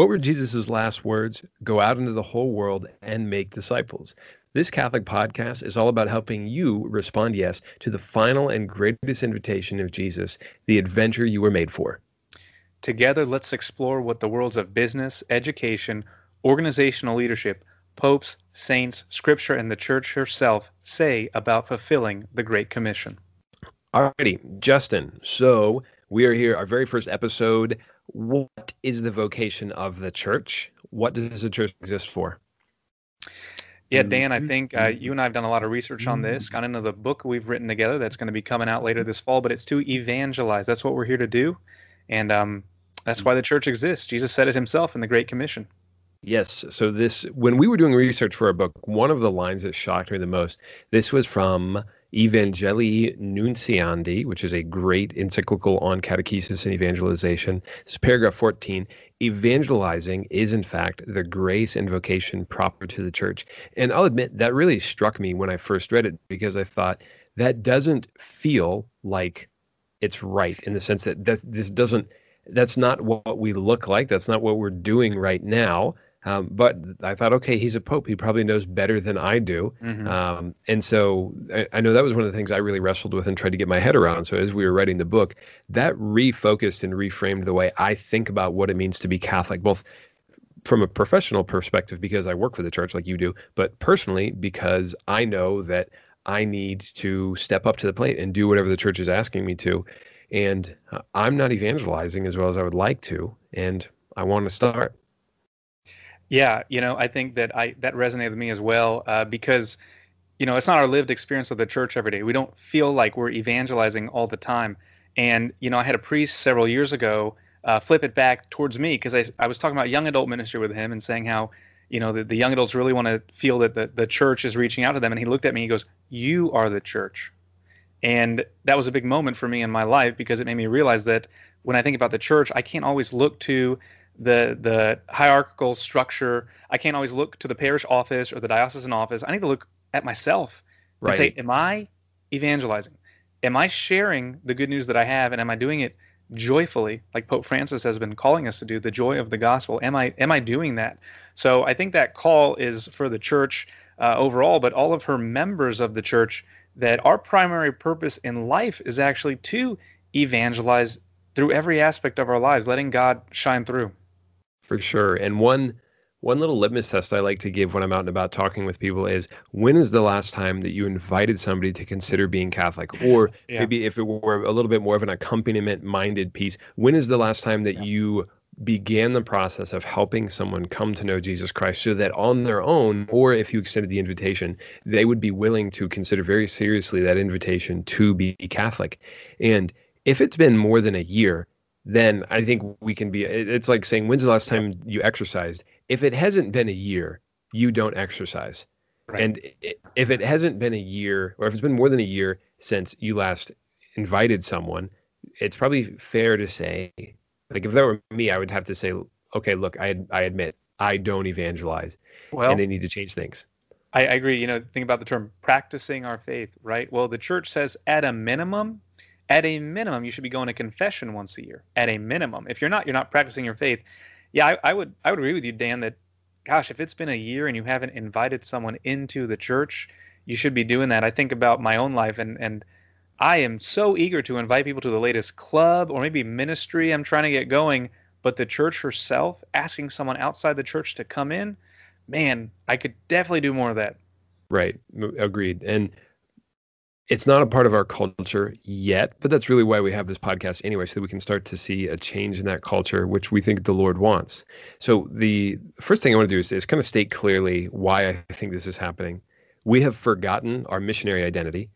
What were Jesus' last words? Go out into the whole world and make disciples. This Catholic podcast is all about helping you respond yes to the final and greatest invitation of Jesus, the adventure you were made for. Together, let's explore what the worlds of business, education, organizational leadership, popes, saints, scripture, and the church herself say about fulfilling the Great Commission. Alrighty, Justin. So we are here, our very first episode. What is the vocation of the church? What does the church exist for? Yeah, Dan, I think uh, you and I have done a lot of research on this, gone into the book we've written together that's going to be coming out later this fall, but it's to evangelize. That's what we're here to do. And um, that's why the church exists. Jesus said it himself in the Great Commission. Yes. So this, when we were doing research for our book, one of the lines that shocked me the most, this was from Evangelii Nuntiandi, which is a great encyclical on catechesis and evangelization. This is paragraph 14. Evangelizing is, in fact, the grace and vocation proper to the church. And I'll admit that really struck me when I first read it because I thought that doesn't feel like it's right in the sense that this doesn't, that's not what we look like. That's not what we're doing right now. Um, but I thought, okay, he's a pope. He probably knows better than I do. Mm-hmm. Um, and so I, I, know that was one of the things I really wrestled with and tried to get my head around. So as we were writing the book, that refocused and reframed the way I think about what it means to be Catholic, both from a professional perspective, because I work for the church like you do, but personally, because I know that I need to step up to the plate and do whatever the church is asking me to. And uh, I'm not evangelizing as well as I would like to. And I want to start. Yeah, you know, I think that I that resonated with me as well uh, because, you know, it's not our lived experience of the church every day. We don't feel like we're evangelizing all the time. And you know, I had a priest several years ago uh, flip it back towards me because I I was talking about young adult ministry with him and saying how you know the, the young adults really want to feel that the, the church is reaching out to them and he looked at me and he goes you are the church and that was a big moment for me in my life because it made me realize that when i think about the church i can't always look to the the hierarchical structure. I can't always look to the parish office or the diocesan office. I need to look at myself right. and say, Am I evangelizing? Am I sharing the good news that I have and am I doing it joyfully, like Pope Francis has been calling us to do, the joy of the gospel? Am I am I doing that? So I think that call is for the church uh, overall, but all of her members of the church that our primary purpose in life is actually to evangelize through every aspect of our lives, letting God shine through for sure. And one one little litmus test I like to give when I'm out and about talking with people is when is the last time that you invited somebody to consider being Catholic? Or yeah. maybe if it were a little bit more of an accompaniment minded piece, when is the last time that yeah. you began the process of helping someone come to know Jesus Christ so that on their own, or if you extended the invitation, they would be willing to consider very seriously that invitation to be Catholic? And if it's been more than a year, then I think we can be. It's like saying, when's the last time you exercised? If it hasn't been a year, you don't exercise. Right. And if it hasn't been a year, or if it's been more than a year since you last invited someone, it's probably fair to say, like if that were me, I would have to say, okay, look, I I admit I don't evangelize, well, and I need to change things. I, I agree. You know, think about the term practicing our faith, right? Well, the church says at a minimum, at a minimum, you should be going to confession once a year. At a minimum, if you're not, you're not practicing your faith. Yeah, I, I would, I would agree with you, Dan. That, gosh, if it's been a year and you haven't invited someone into the church, you should be doing that. I think about my own life, and and I am so eager to invite people to the latest club or maybe ministry I'm trying to get going. But the church herself, asking someone outside the church to come in, man, I could definitely do more of that. Right, agreed. And it's not a part of our culture yet, but that's really why we have this podcast anyway, so that we can start to see a change in that culture, which we think the Lord wants. So the first thing I want to do is, is kind of state clearly why I think this is happening. We have forgotten our missionary identity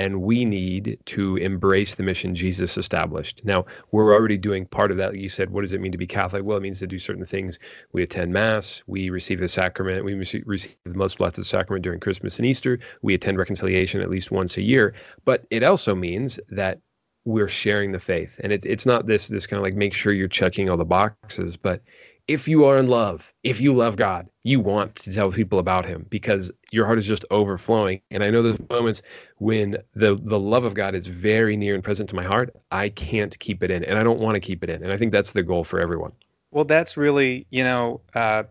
and we need to embrace the mission Jesus established. Now, we're already doing part of that. You said, what does it mean to be Catholic? Well, it means to do certain things. We attend Mass, we receive the sacrament, we receive the Most Blessed Sacrament during Christmas and Easter, we attend reconciliation at least once a year. But it also means that we're sharing the faith. And it's it's not this this kind of like make sure you're checking all the boxes, but if you are in love, if you love God, you want to tell people about him because your heart is just overflowing. And I know there's moments when the the love of God is very near and present to my heart. I can't keep it in and I don't want to keep it in. And I think that's the goal for everyone. Well, that's really, you know, uh,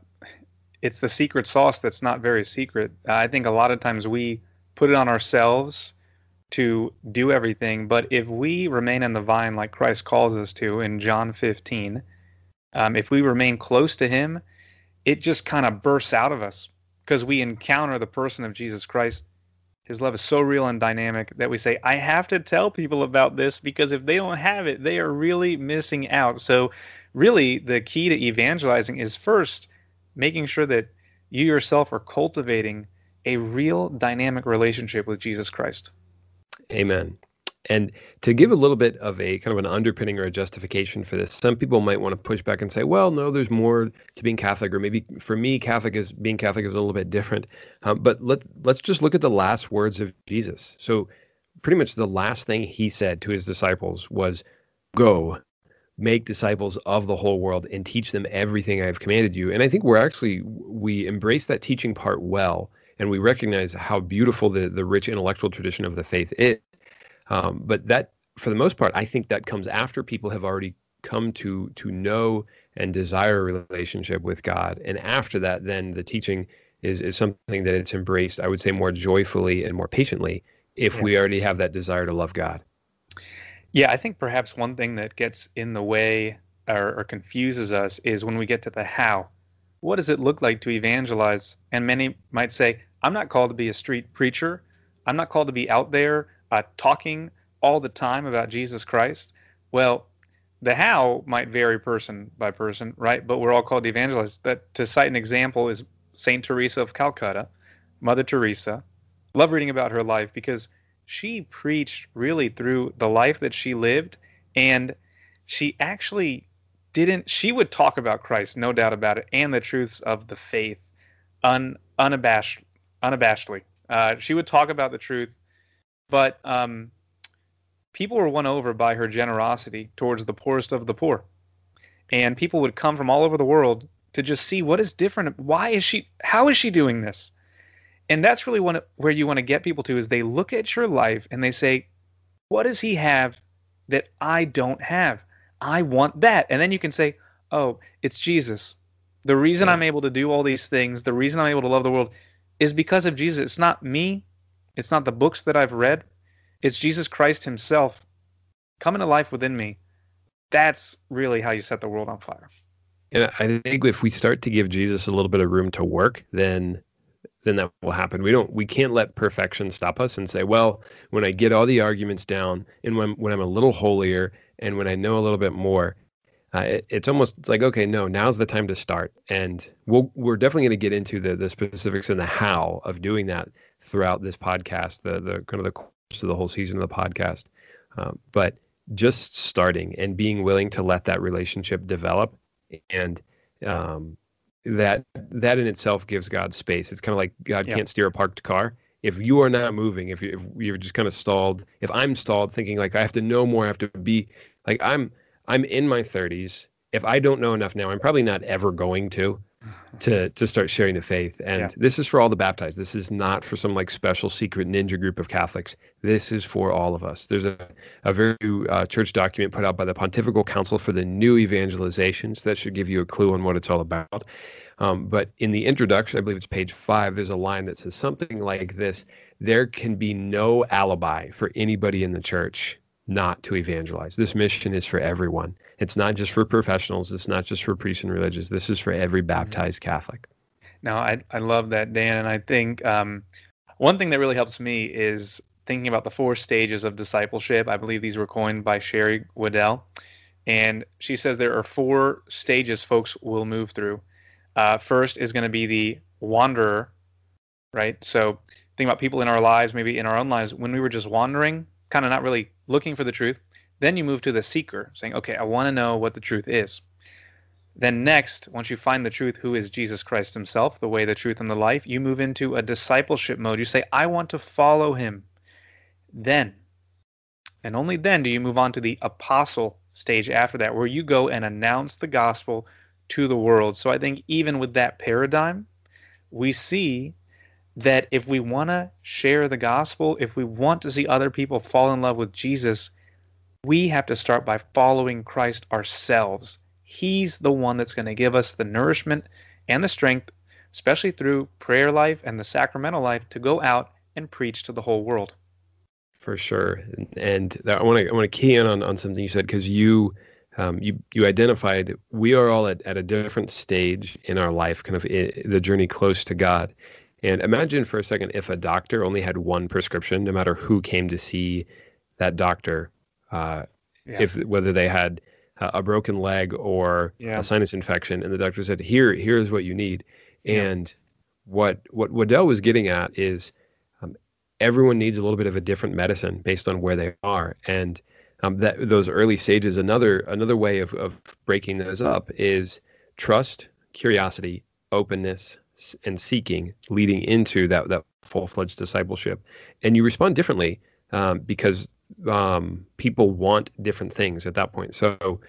it's the secret sauce that's not very secret. I think a lot of times we put it on ourselves to do everything, but if we remain in the vine like Christ calls us to in John 15, um, if we remain close to Him, it just kind of bursts out of us because we encounter the person of Jesus Christ. His love is so real and dynamic that we say, I have to tell people about this because if they don't have it, they are really missing out. So, really, the key to evangelizing is first making sure that you yourself are cultivating a real dynamic relationship with Jesus Christ. Amen. And to give a little bit of a kind of an underpinning or a justification for this, some people might want to push back and say, well, no, there's more to being Catholic, or maybe for me, Catholic is being Catholic is a little bit different. Um, but let let's just look at the last words of Jesus. So, pretty much the last thing he said to his disciples was, "Go, make disciples of the whole world, and teach them everything I have commanded you." And I think we're actually we embrace that teaching part well, and we recognize how beautiful the the rich intellectual tradition of the faith is um, but that, for the most part, I think that comes after people have already come to to know and desire a relationship with God, and after that, then the teaching is is something that it's embraced. I would say more joyfully and more patiently if yeah. we already have that desire to love God. Yeah, I think perhaps one thing that gets in the way or, or confuses us is when we get to the how. What does it look like to evangelize? And many might say, I'm not called to be a street preacher. I'm not called to be out there uh, talking all the time about Jesus Christ? Well, the how might vary person by person, right? But we're all called to evangelize. But to cite an example is Saint Teresa of Calcutta, Mother Teresa. Love reading about her life because she preached really through the life that she lived, and she actually didn't. She would talk about Christ, no doubt about it, and the truths of the faith, un, unabashed, unabashedly. Uh, she would talk about the truth but um, people were won over by her generosity towards the poorest of the poor. And people would come from all over the world to just see what is different. Why is she, how is she doing this? And that's really one, where you want to get people to is they look at your life and they say, what does he have that I don't have? I want that. And then you can say, oh, it's Jesus. The reason yeah. I'm able to do all these things, the reason I'm able to love the world is because of Jesus. It's not me. It's not the books that I've read. It's Jesus Christ Himself coming to life within me. That's really how you set the world on fire. And I think if we start to give Jesus a little bit of room to work, then then that will happen. We don't we can't let perfection stop us and say, well, when I get all the arguments down and when when I'm a little holier and when I know a little bit more, uh, it, it's almost it's like okay, no, now's the time to start. And we'll, we're definitely going to get into the the specifics and the how of doing that throughout this podcast, the the kind of the course of the whole season of the podcast. Um, but just starting and being willing to let that relationship develop, and um, that that in itself gives God space. It's kind of like God yeah. can't steer a parked car. If you are not moving, if, you, if you're just kind of stalled, if I'm stalled, thinking like I have to know more, I have to be like I'm I'm in my 30s. If I don't know enough now, I'm probably not ever going to to to start sharing the faith. And yeah. this is for all the baptized. This is not for some like special secret ninja group of Catholics. This is for all of us. There's a, a very uh, church document put out by the Pontifical Council for the New Evangelizations that should give you a clue on what it's all about. Um, but in the introduction, I believe it's page five, there's a line that says something like this There can be no alibi for anybody in the church not to evangelize. This mission is for everyone. It's not just for professionals. It's not just for priests and religious. This is for every mm-hmm. baptized Catholic. No, I I love that, Dan, and I think um, one thing that really helps me is thinking about the four stages of discipleship. I believe these were coined by Sherry Weddell, and she says there are four stages folks will move through. Uh, first is going to be the wanderer, right? So think about people in our lives, maybe in our own lives, when we were just wandering, kind of not really looking for the truth. Then you move to the seeker, saying, okay, I want to know what the truth is. Then, next, once you find the truth, who is Jesus Christ himself, the way, the truth, and the life, you move into a discipleship mode. You say, I want to follow him. Then, and only then do you move on to the apostle stage after that, where you go and announce the gospel to the world. So I think even with that paradigm, we see that if we want to share the gospel, if we want to see other people fall in love with Jesus, we have to start by following Christ ourselves. He's the one that's going to give us the nourishment and the strength, especially through prayer life and the sacramental life, to go out and preach to the whole world. For sure, and, I want to I want to key in on, on something you said because you um, you you identified we are all at, at a different stage in our life, kind of the journey close to God. And imagine for a second if a doctor only had one prescription, no matter who came to see that doctor, uh, yeah. if whether they had a broken leg or yeah. a sinus infection, and the doctor said, "Here, here's what you need." Yeah. And what what Weddell was getting at is um, everyone needs a little bit of a different medicine based on where they are, and um, that those early stages. Another another way of of breaking those up is trust, curiosity, openness, and seeking, leading into that that full fledged discipleship. And you respond differently um, because um, people want different things at that point. So.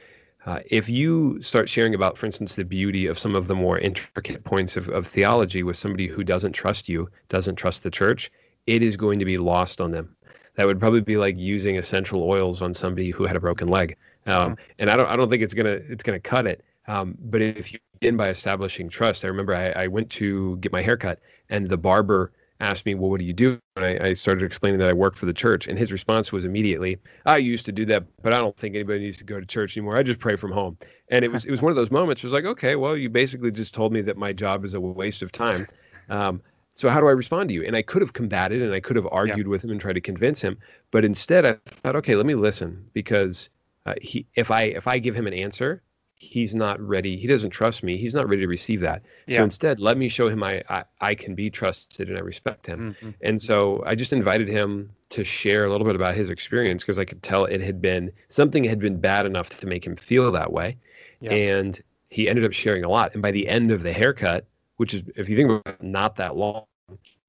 Uh, if you start sharing about, for instance, the beauty of some of the more intricate points of, of theology with somebody who doesn't trust you, doesn't trust the church, it is going to be lost on them that would probably be like using essential oils on somebody who had a broken leg. Um, mm-hmm. And I don't I don't think it's gonna it's gonna cut it. Um, but if you begin by establishing trust, I remember I, I, went to get my haircut and the barber asked me, well, what do you do? And I, I, started explaining that I work for the church. And his response was immediately, I used to do that, but I don't think anybody needs to go to church anymore. I just pray from home. And it was, it was one of those moments. It was like, okay, well, you basically just told me that my job is a waste of time. Um, so how do I respond to you? And I could have combated and I could have argued yeah. with him and tried to convince him, but instead I thought, okay, let me listen because uh, he, if I if I give him an answer, he's not ready. He doesn't trust me. He's not ready to receive that. Yeah. So instead, let me show him I, I, I can be trusted and I respect him. Mm-hmm. And so I just invited him to share a little bit about his experience because I could tell it had been something had been bad enough to make him feel that way. Yeah. And he ended up sharing a lot. And by the end of the haircut, which is if you think about it, not that long,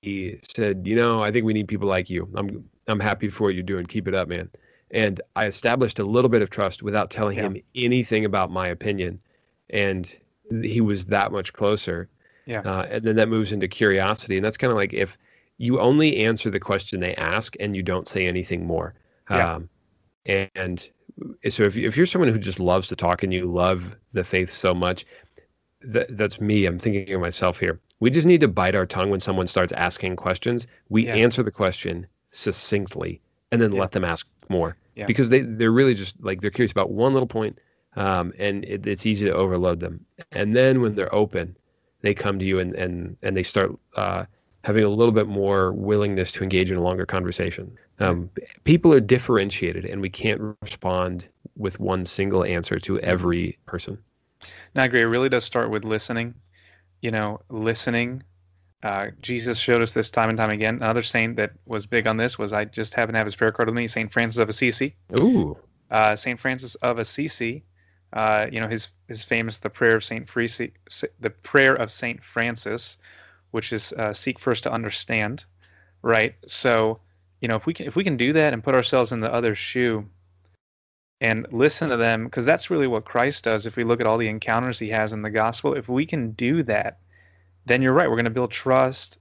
he said, "You know, I think we need people like you. I'm I'm happy for what you're doing. Keep it up, man." And I established a little bit of trust without telling yeah. him anything about my opinion, and he was that much closer. Yeah. Uh, and then that moves into curiosity, and that's kind of like if you only answer the question they ask and you don't say anything more. Yeah. Um, and so if if you're someone who just loves to talk and you love the faith so much, that that's me. I'm thinking of myself here. We just need to bite our tongue when someone starts asking questions. We yeah. answer the question succinctly and then yeah. let them ask more yeah. because they, they're really just like they're curious about one little point, um, and it, it's easy to overload them. And then when they're open, they come to you and, and, and they start uh, having a little bit more willingness to engage in a longer conversation. Um, people are differentiated, and we can't respond with one single answer to every person. No, I agree. It really does start with listening you know, listening. Uh, Jesus showed us this time and time again. Another saint that was big on this was I just happen to have his prayer card with me, Saint Francis of Assisi. Ooh. Uh, Saint Francis of Assisi. Uh, you know his his famous the prayer of Saint Frisi, the prayer of Saint Francis, which is uh, seek first to understand, right? So, you know, if we can if we can do that and put ourselves in the other shoe, and listen to them because that's really what Christ does. If we look at all the encounters he has in the gospel, if we can do that, then you're right. We're going to build trust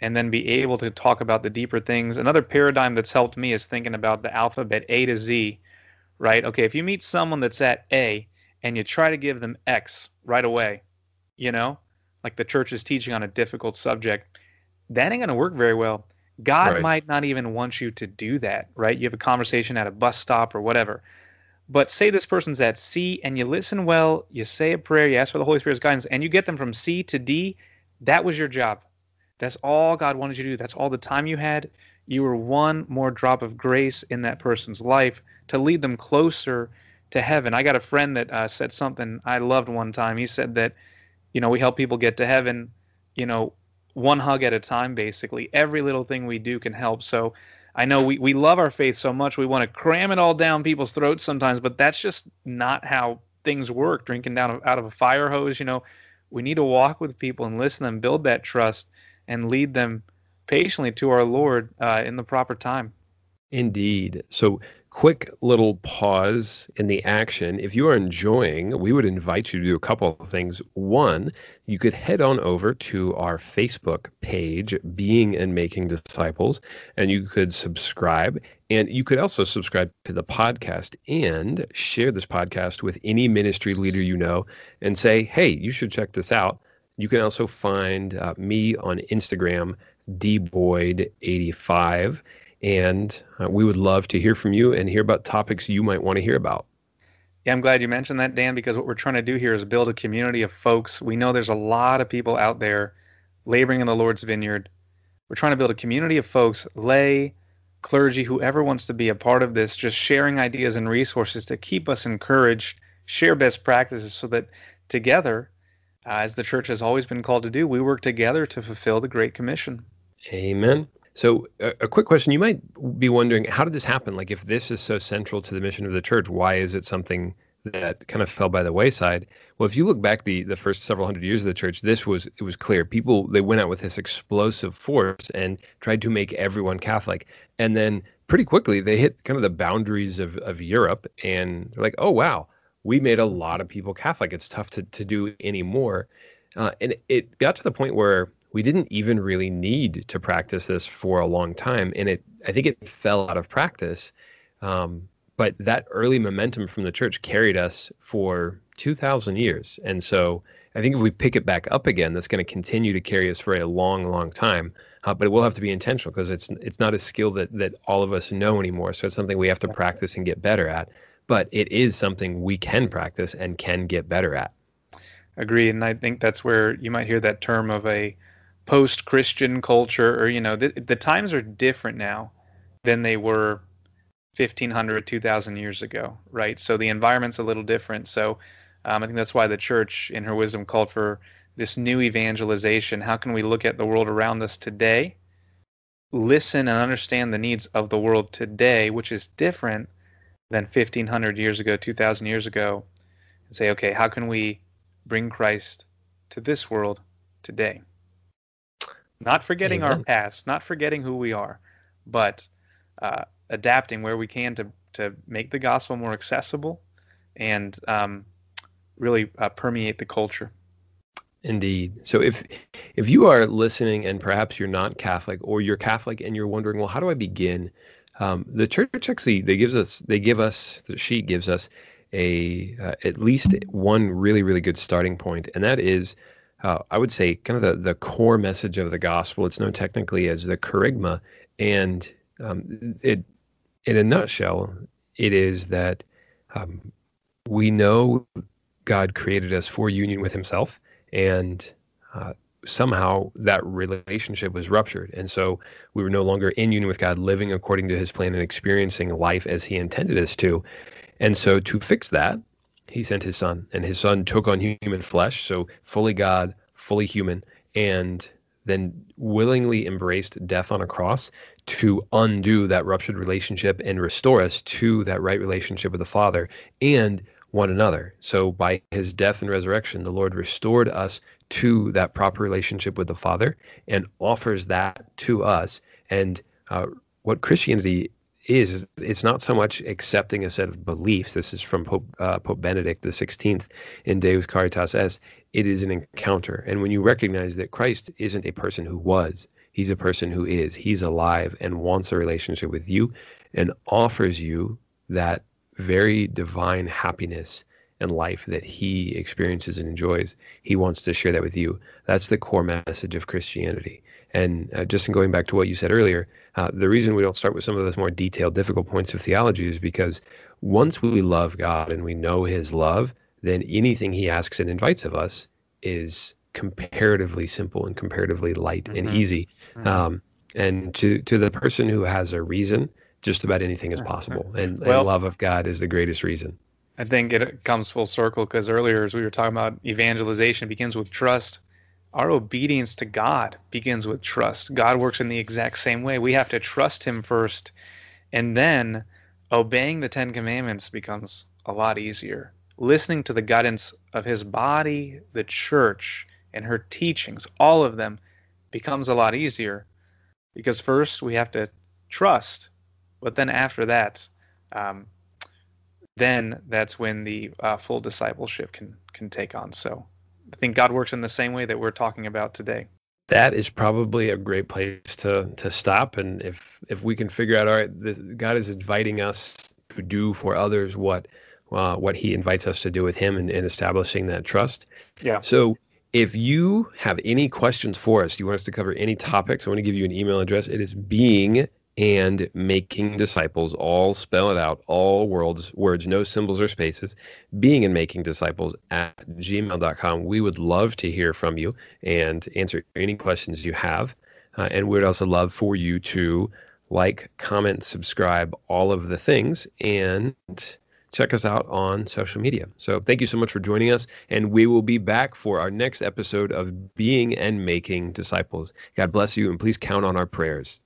and then be able to talk about the deeper things. Another paradigm that's helped me is thinking about the alphabet A to Z, right? Okay, if you meet someone that's at A and you try to give them X right away, you know, like the church is teaching on a difficult subject, that ain't going to work very well. God right. might not even want you to do that, right? You have a conversation at a bus stop or whatever. But say this person's at C and you listen well, you say a prayer, you ask for the Holy Spirit's guidance, and you get them from C to D, that was your job. That's all God wanted you to do. That's all the time you had. You were one more drop of grace in that person's life to lead them closer to heaven. I got a friend that uh, said something I loved one time. He said that, you know, we help people get to heaven, you know, one hug at a time, basically. Every little thing we do can help. So I know we, we love our faith so much we want to cram it all down people's throats sometimes, but that's just not how things work. Drinking down out of a fire hose, you know, we need to walk with people and listen them, build that trust, and lead them patiently to our Lord uh, in the proper time. Indeed. So quick little pause in the action. If you are enjoying, we would invite you to do a couple of things. One, you could head on over to our Facebook page, Being and Making Disciples, and you could subscribe. And you could also subscribe to the podcast and share this podcast with any ministry leader you know and say, hey, you should check this out. You can also find uh, me on Instagram, dboyd85 and uh, we would love to hear from you and hear about topics you might want to hear about. Yeah, I'm glad you mentioned that, Dan, because what we're trying to do here is build a community of folks. We know there's a lot of people out there laboring in the Lord's vineyard. We're trying to build a community of folks, lay, clergy, whoever wants to be a part of this, just sharing ideas and resources to keep us encouraged, share best practices so that together, uh, as the church has always been called to do, we work together to fulfill the Great Commission. Amen. So, a, a, quick question: You might be wondering, how did this happen? Like, if this is so central to the mission of the church, why is it something that kind of fell by the wayside? Well, if you look back the the first several hundred years of the church, this was it was clear. People they went out with this explosive force and tried to make everyone Catholic, and then pretty quickly they hit kind of the boundaries of of Europe, and they're like, oh wow, we made a lot of people Catholic. It's tough to to do anymore, uh, and it got to the point where we didn't even really need to practice this for a long time and it i think it fell out of practice um, but that early momentum from the church carried us for 2000 years and so i think if we pick it back up again that's going to continue to carry us for a long long time uh, but it will have to be intentional because it's it's not a skill that that all of us know anymore so it's something we have to practice and get better at but it is something we can practice and can get better at. Agree and i think that's where you might hear that term of a post-Christian culture, or you know, the, the times are different now than they were 1500 2000 years ago right? So the environment's a little different. So um, i think that's why the church in her wisdom called for this new evangelization. How can we look at the world around us today listen and understand the needs of the world today which is different than 1500 years ago 2000 years ago and say okay how can we bring christ to this world today not forgetting Amen. our past, not forgetting who we are, but uh, adapting where we can to to make the gospel more accessible and um, really uh, permeate the culture. Indeed. So if if you are listening and perhaps you're not Catholic or you're Catholic and you're wondering, well, how do I begin? Um, the church actually they gives us they give us the sheet gives us a uh, at least one really really good starting point, and that is uh, I would say, kind of the, the core message of the gospel. It's known technically as the kerygma. And um, it, in a nutshell, it is that um, we know God created us for union with Himself, and uh, somehow that relationship was ruptured. And so we were no longer in union with God, living according to His plan and experiencing life as He intended us to. And so to fix that, he sent his son, and his son took on human flesh, so fully God, fully human, and then willingly embraced death on a cross to undo that ruptured relationship and restore us to that right relationship with the Father and one another. So by his death and resurrection, the Lord restored us to that proper relationship with the Father and offers that to us. And uh, what Christianity is it's not so much accepting a set of beliefs. This is from Pope, uh, Pope Benedict the Sixteenth in Deus Caritas Est. It is an encounter, and when you recognize that Christ isn't a person who was, he's a person who is. He's alive and wants a relationship with you, and offers you that very divine happiness and life that he experiences and enjoys. He wants to share that with you. That's the core message of Christianity. And uh, just in going back to what you said earlier, uh, the reason we don't start with some of those more detailed, difficult points of theology is because once we love God and we know His love, then anything He asks and invites of us is comparatively simple and comparatively light mm-hmm. and easy. Mm-hmm. Um, and to to the person who has a reason, just about anything is possible. And, well, and love of God is the greatest reason. I think it comes full circle because earlier, as we were talking about, evangelization begins with trust our obedience to God begins with trust. God works in the exact same way. We have to trust Him first, and then obeying the Ten Commandments becomes a lot easier. Listening to the guidance of His body, the church, and her teachings, all of them, becomes a lot easier because first we have to trust, but then after that, um, then that's when the uh, full discipleship can can take on. So I think God works in the same way that we're talking about today. That is probably a great place to to stop. And if if we can figure out, all right, this, God is inviting us to do for others what uh, what He invites us to do with Him, and, and establishing that trust. Yeah. So if you have any questions for us, you want us to cover any topics, I want to give you an email address. It is being and making disciples all spell it out all words words no symbols or spaces being and making disciples at gmail.com we would love to hear from you and answer any questions you have uh, and we would also love for you to like comment subscribe all of the things and check us out on social media. So thank you so much for joining us and we will be back for our next episode of being and making disciples. God bless you and please count on our prayers